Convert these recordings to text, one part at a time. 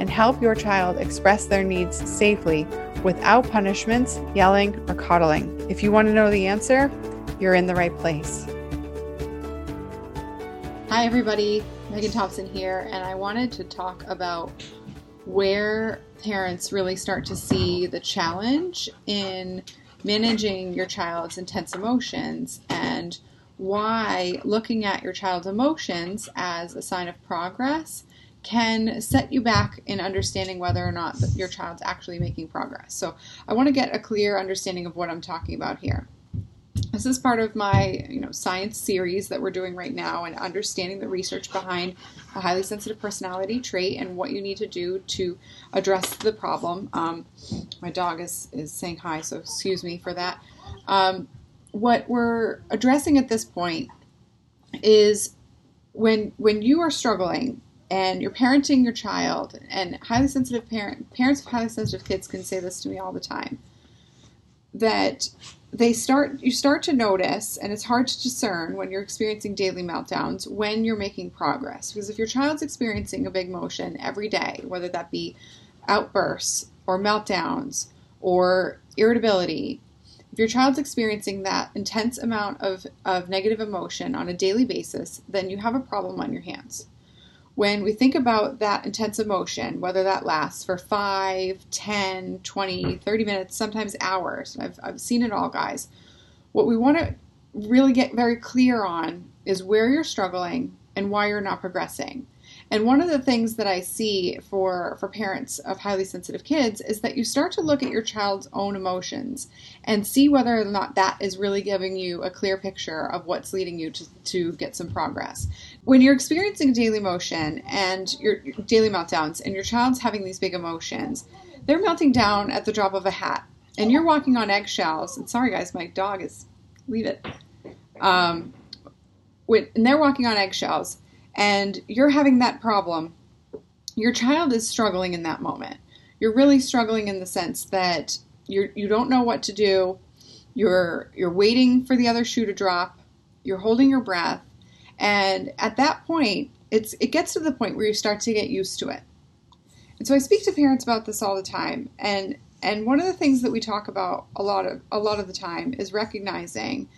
and help your child express their needs safely without punishments, yelling, or coddling. If you want to know the answer, you're in the right place. Hi, everybody. Megan Thompson here, and I wanted to talk about where parents really start to see the challenge in managing your child's intense emotions and why looking at your child's emotions as a sign of progress can set you back in understanding whether or not your child's actually making progress. So I want to get a clear understanding of what I'm talking about here. This is part of my, you know, science series that we're doing right now and understanding the research behind a highly sensitive personality trait and what you need to do to address the problem. Um, my dog is, is saying hi, so excuse me for that. Um, what we're addressing at this point is when when you are struggling and you're parenting your child and highly sensitive parent parents of highly sensitive kids can say this to me all the time that they start you start to notice and it's hard to discern when you're experiencing daily meltdowns when you're making progress. Because if your child's experiencing a big motion every day whether that be outbursts or meltdowns or irritability if your child's experiencing that intense amount of, of negative emotion on a daily basis then you have a problem on your hands when we think about that intense emotion, whether that lasts for 5, 10, 20, 30 minutes, sometimes hours, I've, I've seen it all, guys. What we want to really get very clear on is where you're struggling and why you're not progressing. And one of the things that I see for, for parents of highly sensitive kids is that you start to look at your child's own emotions and see whether or not that is really giving you a clear picture of what's leading you to, to get some progress. When you're experiencing daily motion and your daily meltdowns and your child's having these big emotions, they're melting down at the drop of a hat and you're walking on eggshells. And sorry guys, my dog is leave it. Um, and they're walking on eggshells and you're having that problem, your child is struggling in that moment. You're really struggling in the sense that you're you don't know what to do. You're you're waiting for the other shoe to drop. You're holding your breath, and at that point, it's it gets to the point where you start to get used to it. And so I speak to parents about this all the time, and and one of the things that we talk about a lot of a lot of the time is recognizing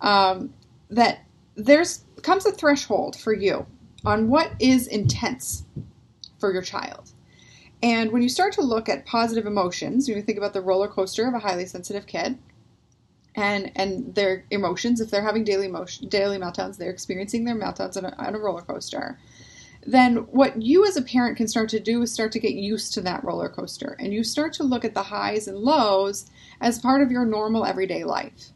um, that there's comes a threshold for you on what is intense for your child. And when you start to look at positive emotions, when you think about the roller coaster of a highly sensitive kid and and their emotions, if they're having daily emotion, daily meltdowns, they're experiencing their meltdowns on a, on a roller coaster. Then what you as a parent can start to do is start to get used to that roller coaster and you start to look at the highs and lows as part of your normal everyday life.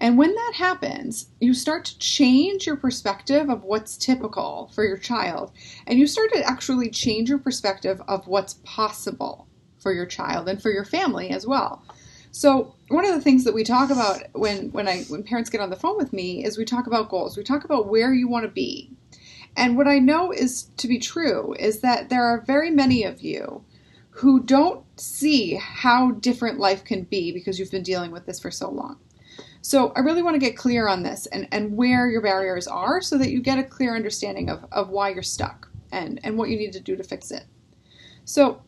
And when that happens, you start to change your perspective of what's typical for your child. And you start to actually change your perspective of what's possible for your child and for your family as well. So one of the things that we talk about when, when I when parents get on the phone with me is we talk about goals. We talk about where you want to be. And what I know is to be true is that there are very many of you who don't see how different life can be because you've been dealing with this for so long. So I really want to get clear on this and, and where your barriers are so that you get a clear understanding of, of why you're stuck and, and what you need to do to fix it. So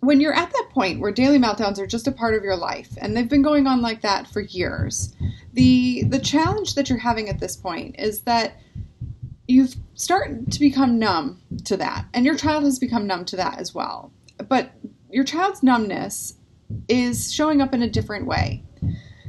when you're at that point where daily meltdowns are just a part of your life and they've been going on like that for years, the the challenge that you're having at this point is that you've started to become numb to that and your child has become numb to that as well. But your child's numbness is showing up in a different way.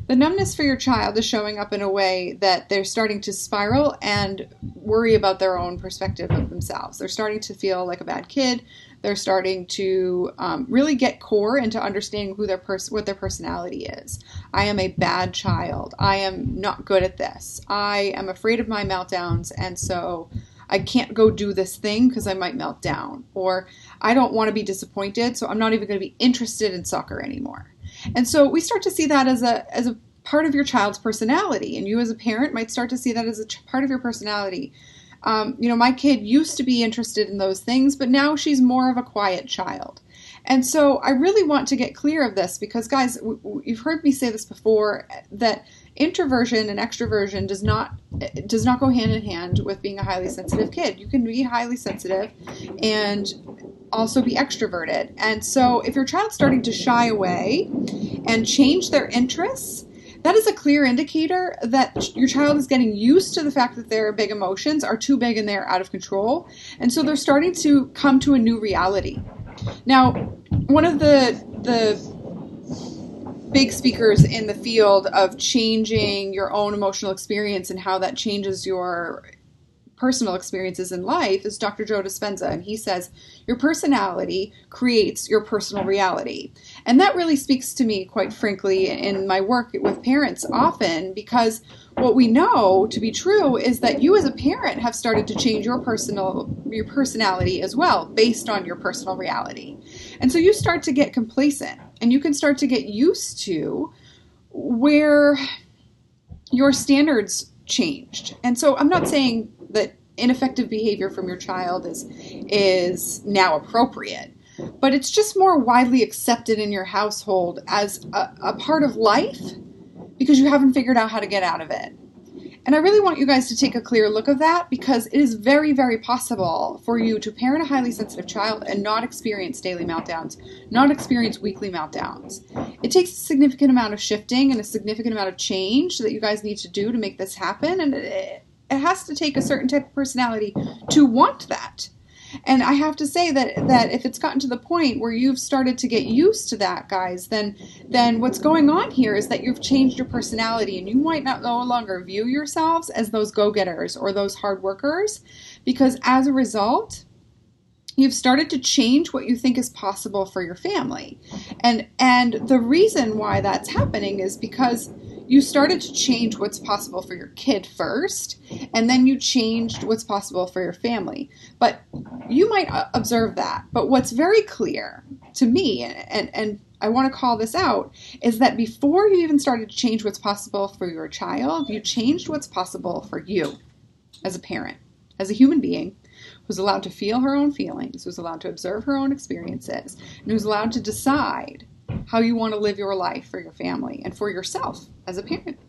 The numbness for your child is showing up in a way that they're starting to spiral and worry about their own perspective of themselves. They're starting to feel like a bad kid. They're starting to um, really get core into understanding who their pers- what their personality is. I am a bad child. I am not good at this. I am afraid of my meltdowns, and so I can't go do this thing because I might melt down. Or I don't want to be disappointed, so I'm not even going to be interested in soccer anymore. And so we start to see that as a as a part of your child's personality, and you as a parent might start to see that as a part of your personality. Um, you know, my kid used to be interested in those things, but now she's more of a quiet child. And so I really want to get clear of this because, guys, you've heard me say this before that introversion and extroversion does not does not go hand in hand with being a highly sensitive kid. You can be highly sensitive and also be extroverted. And so if your child's starting to shy away and change their interests, that is a clear indicator that your child is getting used to the fact that their big emotions are too big and they're out of control. And so they're starting to come to a new reality. Now, one of the the big speakers in the field of changing your own emotional experience and how that changes your personal experiences in life is Dr. Joe Dispenza. And he says, Your personality creates your personal reality. And that really speaks to me, quite frankly, in my work with parents often because what we know to be true is that you as a parent have started to change your personal your personality as well based on your personal reality. And so you start to get complacent and you can start to get used to where your standards changed. And so I'm not saying that ineffective behavior from your child is is now appropriate but it's just more widely accepted in your household as a, a, part of life because you haven't figured out how to get out of it and I really want you guys to take a clear look of that because it is very, very possible for you to parent a highly sensitive child and not experience daily meltdowns, not experience weekly meltdowns. It takes a significant amount of shifting and a significant amount of change that you guys need to do to make this happen. And it, it has to take a certain type of personality to want that. And I have to say that that if it's gotten to the point where you've started to get used to that, guys, then then what's going on here is that you've changed your personality and you might not no longer view yourselves as those go-getters or those hard workers because as a result, you've started to change what you think is possible for your family. And and the reason why that's happening is because you started to change what's possible for your kid first, and then you changed what's possible for your family. But you might uh, observe that. But what's very clear to me, and, and I want to call this out, is that before you even started to change what's possible for your child, you changed what's possible for you as a parent, as a human being who's allowed to feel her own feelings, who's allowed to observe her own experiences, and who's allowed to decide how you want to live your life for your family and for yourself as a parent.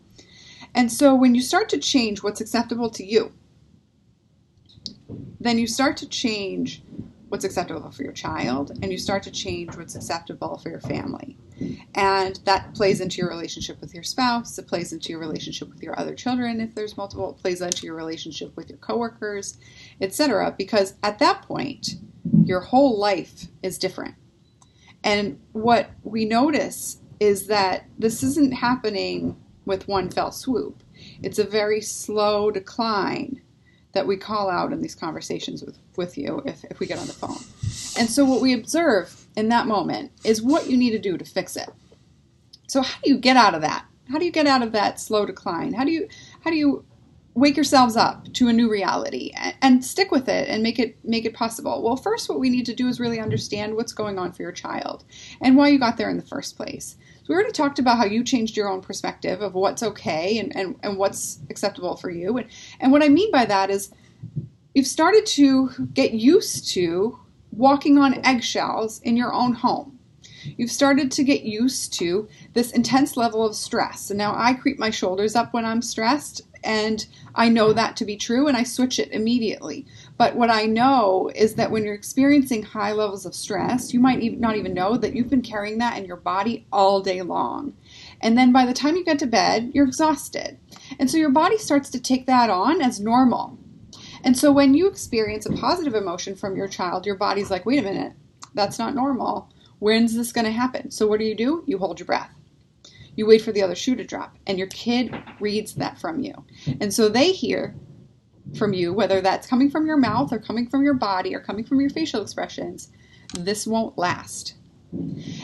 And so when you start to change what's acceptable to you, then you start to change what's acceptable for your child and you start to change what's acceptable for your family. And that plays into your relationship with your spouse, it plays into your relationship with your other children if there's multiple, it plays into your relationship with your coworkers, etc. because at that point your whole life is different. And what we notice is that this isn't happening with one fell swoop. It's a very slow decline that we call out in these conversations with, with you if, if we get on the phone. And so, what we observe in that moment is what you need to do to fix it. So, how do you get out of that? How do you get out of that slow decline? How do you how do you wake yourselves up to a new reality and, and, stick with it and make it make it possible. Well first what we need to do is really understand what's going on for your child and why you got there in the first place. So we already talked about how you changed your own perspective of what's okay and, and, and what's acceptable for you. And, and what i mean by that is you've started to get used to walking on eggshells in your own home. You've started to get used to this intense level of stress. And now I creep my shoulders up when I'm stressed and I know that to be true and I switch it immediately. But what I know is that when you're experiencing high levels of stress, you might not even know that you've been carrying that in your body all day long. And then by the time you get to bed, you're exhausted. And so your body starts to take that on as normal. And so when you experience a positive emotion from your child, your body's like, wait a minute, that's not normal. When's this going to happen? So what do you do? You hold your breath you wait for the other shoe to drop, and your kid reads that from you. And so they hear from you, whether that's coming from your mouth or coming from your body or coming from your facial expressions, this won't last.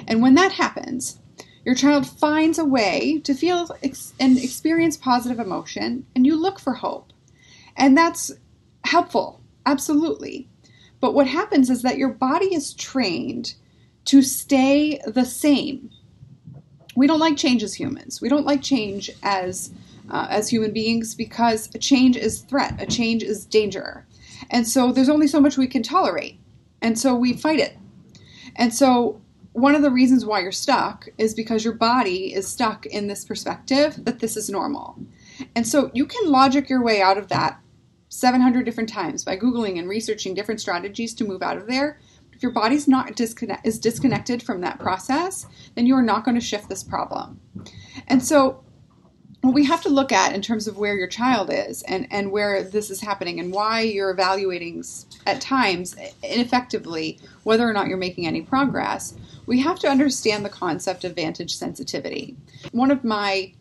And when that happens, your child finds a way to feel and experience positive emotion, and you look for hope. And that's helpful Absolutely. But what happens is that your body is trained to stay the same. We don't like change as humans. We don't like change as uh, as human beings because a change is threat, a change is danger. And so there's only so much we can tolerate. And so we fight it. And so one of the reasons why you're stuck is because your body is stuck in this perspective that this is normal. And so you can logic your way out of that 700 different times by googling and researching different strategies to move out of there. If your body's not disconnect is disconnected from that process, then you are not going to shift this problem. And so what we have to look at in terms of where your child is and, and where this is happening and why you're evaluating at times ineffectively whether or not you're making any progress, we have to understand the concept of vantage sensitivity. One of my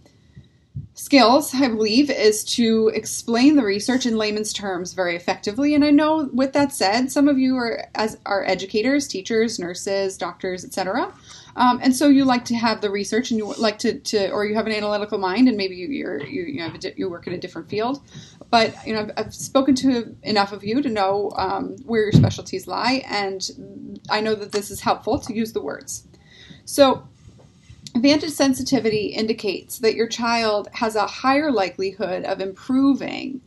skills, I believe, is to explain the research in layman's terms very effectively. And I know, with that said, some of you are as are educators, teachers, nurses, doctors, etc. Um, and so you like to have the research, and you like to, to or you have an analytical mind, and maybe you you're, you you, have a, you work in a different field. But you know, I've, I've spoken to enough of you to know um, where your specialties lie, and I know that this is helpful to use the words. So Vantage sensitivity indicates that your child has a higher likelihood of improving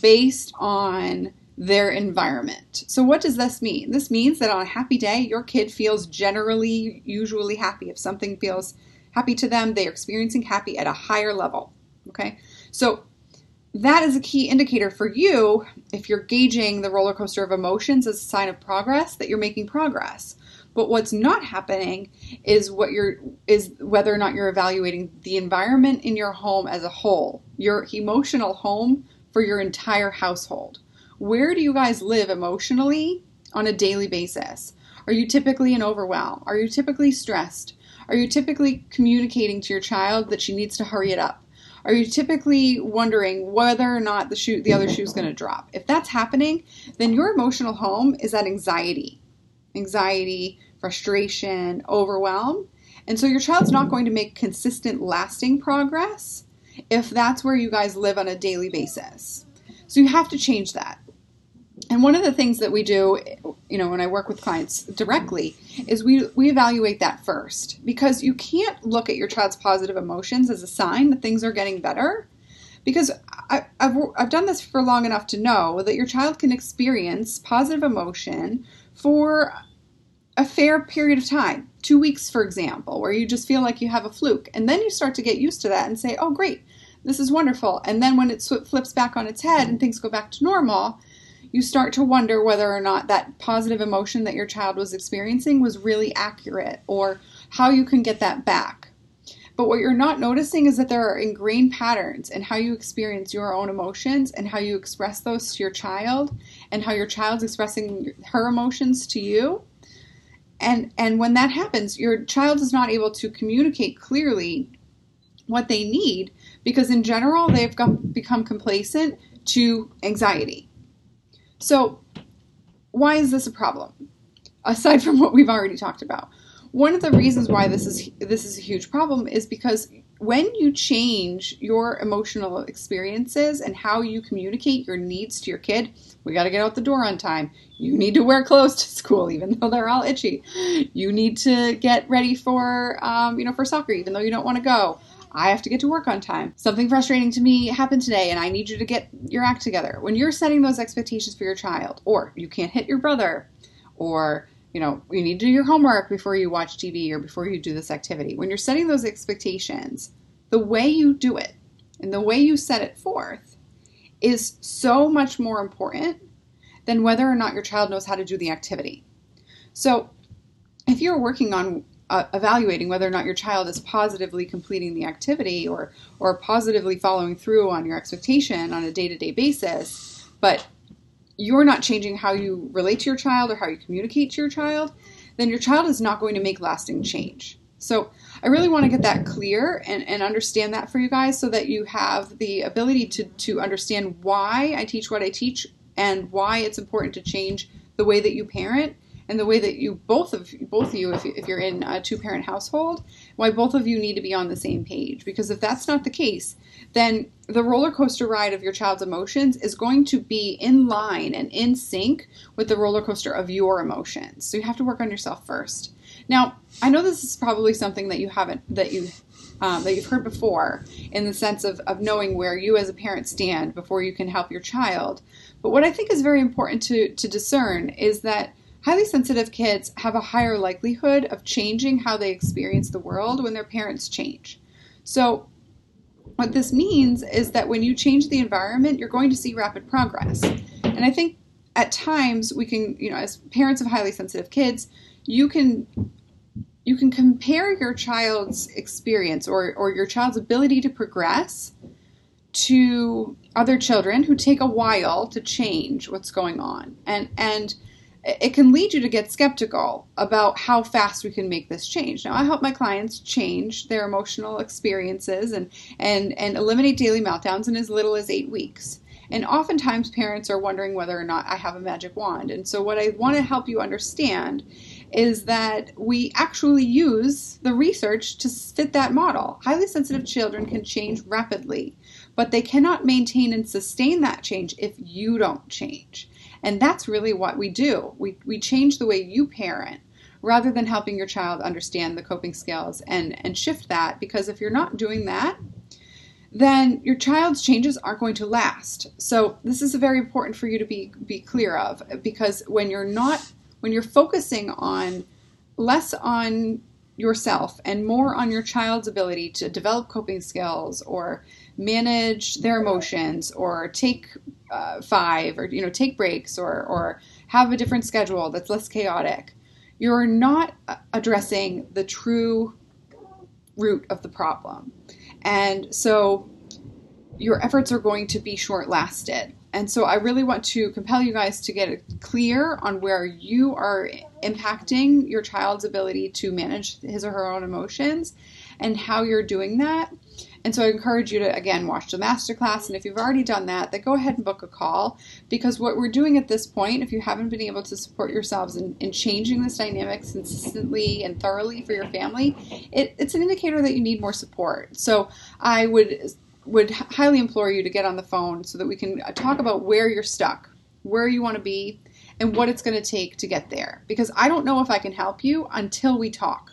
based on their environment. So, what does this mean? This means that on a happy day, your kid feels generally, usually happy. If something feels happy to them, they're experiencing happy at a higher level. Okay, so that is a key indicator for you if you're gauging the roller coaster of emotions as a sign of progress that you're making progress. But what's not happening is what you're is whether or not you're evaluating the environment in your home as a whole, your emotional home for your entire household. Where do you guys live emotionally on a daily basis? Are you typically in overwhelm? Are you typically stressed? Are you typically communicating to your child that she needs to hurry it up? Are you typically wondering whether or not the shoe the other shoe is going to drop? If that's happening, then your emotional home is at anxiety anxiety, frustration, overwhelm. And so your child's not going to make consistent, lasting progress if that's where you guys live on a daily basis. So you have to change that. And one of the things that we do, you know, when I work with clients directly, is we, we evaluate that first because you can't look at your child's positive emotions as a sign that things are getting better. Because I, have I've done this for long enough to know that your child can experience positive emotion for a fair period of time, two weeks, for example, where you just feel like you have a fluke. And then you start to get used to that and say, oh, great, this is wonderful. And then when it flips back on its head and things go back to normal, you start to wonder whether or not that positive emotion that your child was experiencing was really accurate or how you can get that back. But what you're not noticing is that there are ingrained patterns in how you experience your own emotions and how you express those to your child and how your child's expressing her emotions to you. And and when that happens, your child is not able to communicate clearly what they need because in general they've become complacent to anxiety. So, why is this a problem? Aside from what we've already talked about. One of the reasons why this is this is a huge problem is because when you change your emotional experiences and how you communicate your needs to your kid, we got to get out the door on time. You need to wear clothes to school, even though they're all itchy. You need to get ready for, um, you know, for soccer, even though you don't want to go. I have to get to work on time. Something frustrating to me happened today, and I need you to get your act together. When you're setting those expectations for your child, or you can't hit your brother, or you know, you need to do your homework before you watch TV or before you do this activity. When you're setting those expectations, the way you do it and the way you set it forth is so much more important than whether or not your child knows how to do the activity. So, if you're working on uh, evaluating whether or not your child is positively completing the activity or or positively following through on your expectation on a day-to-day basis, but you're not changing how you relate to your child or how you communicate to your child, then your child is not going to make lasting change. So I really want to get that clear and, and understand that for you guys so that you have the ability to, to understand why I teach what I teach and why it's important to change the way that you parent and the way that you both of both of you if, if you're in a two parent household why both of you need to be on the same page. Because if that's not the case, then the roller coaster ride of your child's emotions is going to be in line and in sync with the roller coaster of your emotions. So you have to work on yourself first. Now, I know this is probably something that you haven't that you um, that you've heard before in the sense of, of knowing where you as a parent stand before you can help your child. But what I think is very important to, to discern is that highly sensitive kids have a higher likelihood of changing how they experience the world when their parents change. So, what this means is that when you change the environment, you're going to see rapid progress. And I think at times we can, you know, as parents of highly sensitive kids, you can you can compare your child's experience or, or your child's ability to progress to other children who take a while to change what's going on. And and it can lead you to get skeptical about how fast we can make this change. Now, I help my clients change their emotional experiences and, and, and eliminate daily meltdowns in as little as eight weeks. And oftentimes, parents are wondering whether or not I have a magic wand. And so, what I want to help you understand is that we actually use the research to fit that model. Highly sensitive children can change rapidly, but they cannot maintain and sustain that change if you don't change. And that's really what we do. We, we change the way you parent rather than helping your child understand the coping skills and, and shift that because if you're not doing that, then your child's changes aren't going to last. So this is very important for you to be be clear of because when you're not when you're focusing on less on yourself and more on your child's ability to develop coping skills or manage their emotions or take uh, five or you know take breaks or or have a different schedule that's less chaotic you're not addressing the true root of the problem and so your efforts are going to be short lasted and so I really want to compel you guys to get clear on where you are impacting your child's ability to manage his or her own emotions and how you're doing that. And so I encourage you to again watch the masterclass. And if you've already done that, then go ahead and book a call because what we're doing at this point, if you haven't been able to support yourselves in, in changing this dynamic consistently and thoroughly for your family, it, it's an indicator that you need more support. So I would would highly implore you to get on the phone so that we can uh, talk about where you're stuck, where you want to be, and what it's going to take to get there. Because I don't know if I can help you until we talk.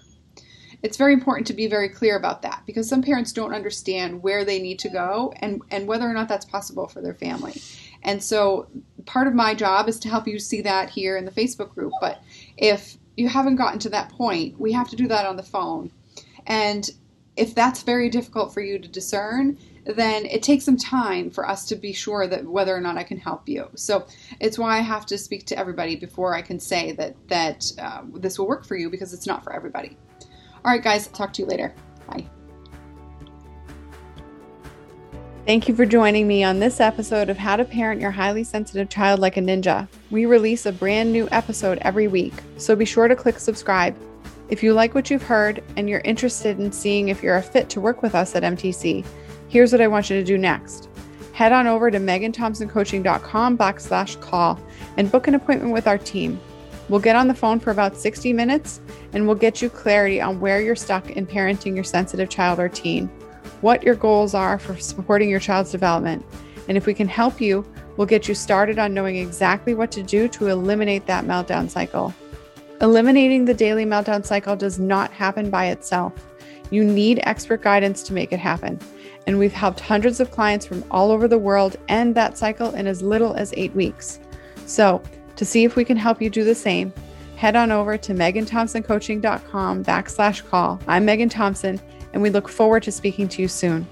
It's very important to be very clear about that because some parents don't understand where they need to go and, and whether or not that's possible for their family. And so part of my job is to help you see that here in the Facebook group. But if you haven't gotten to that point, we have to do that on the phone. And if that's very difficult for you to discern, then it takes some time for us to be sure that whether or not I can help you. So it's why I have to speak to everybody before I can say that that uh, this will work for you because it's not for everybody. All right, guys, talk to you later. Bye. Thank you for joining me on this episode of How to Parent Your Highly Sensitive Child Like a Ninja. We release a brand new episode every week, so be sure to click subscribe. If you like what you've heard and you're interested in seeing if you're a fit to work with us at MTC, Here's what I want you to do next. Head on over to meganthompsoncoaching.com backslash call and book an appointment with our team. We'll get on the phone for about 60 minutes and we'll get you clarity on where you're stuck in parenting your sensitive child or teen, what your goals are for supporting your child's development, and if we can help you, we'll get you started on knowing exactly what to do to eliminate that meltdown cycle. Eliminating the daily meltdown cycle does not happen by itself. You need expert guidance to make it happen and we've helped hundreds of clients from all over the world end that cycle in as little as eight weeks. So, to see if we can help you do the same, head on over to meganthompsoncoaching.com backslash call. I'm Megan Thompson, and we look forward to speaking to you soon.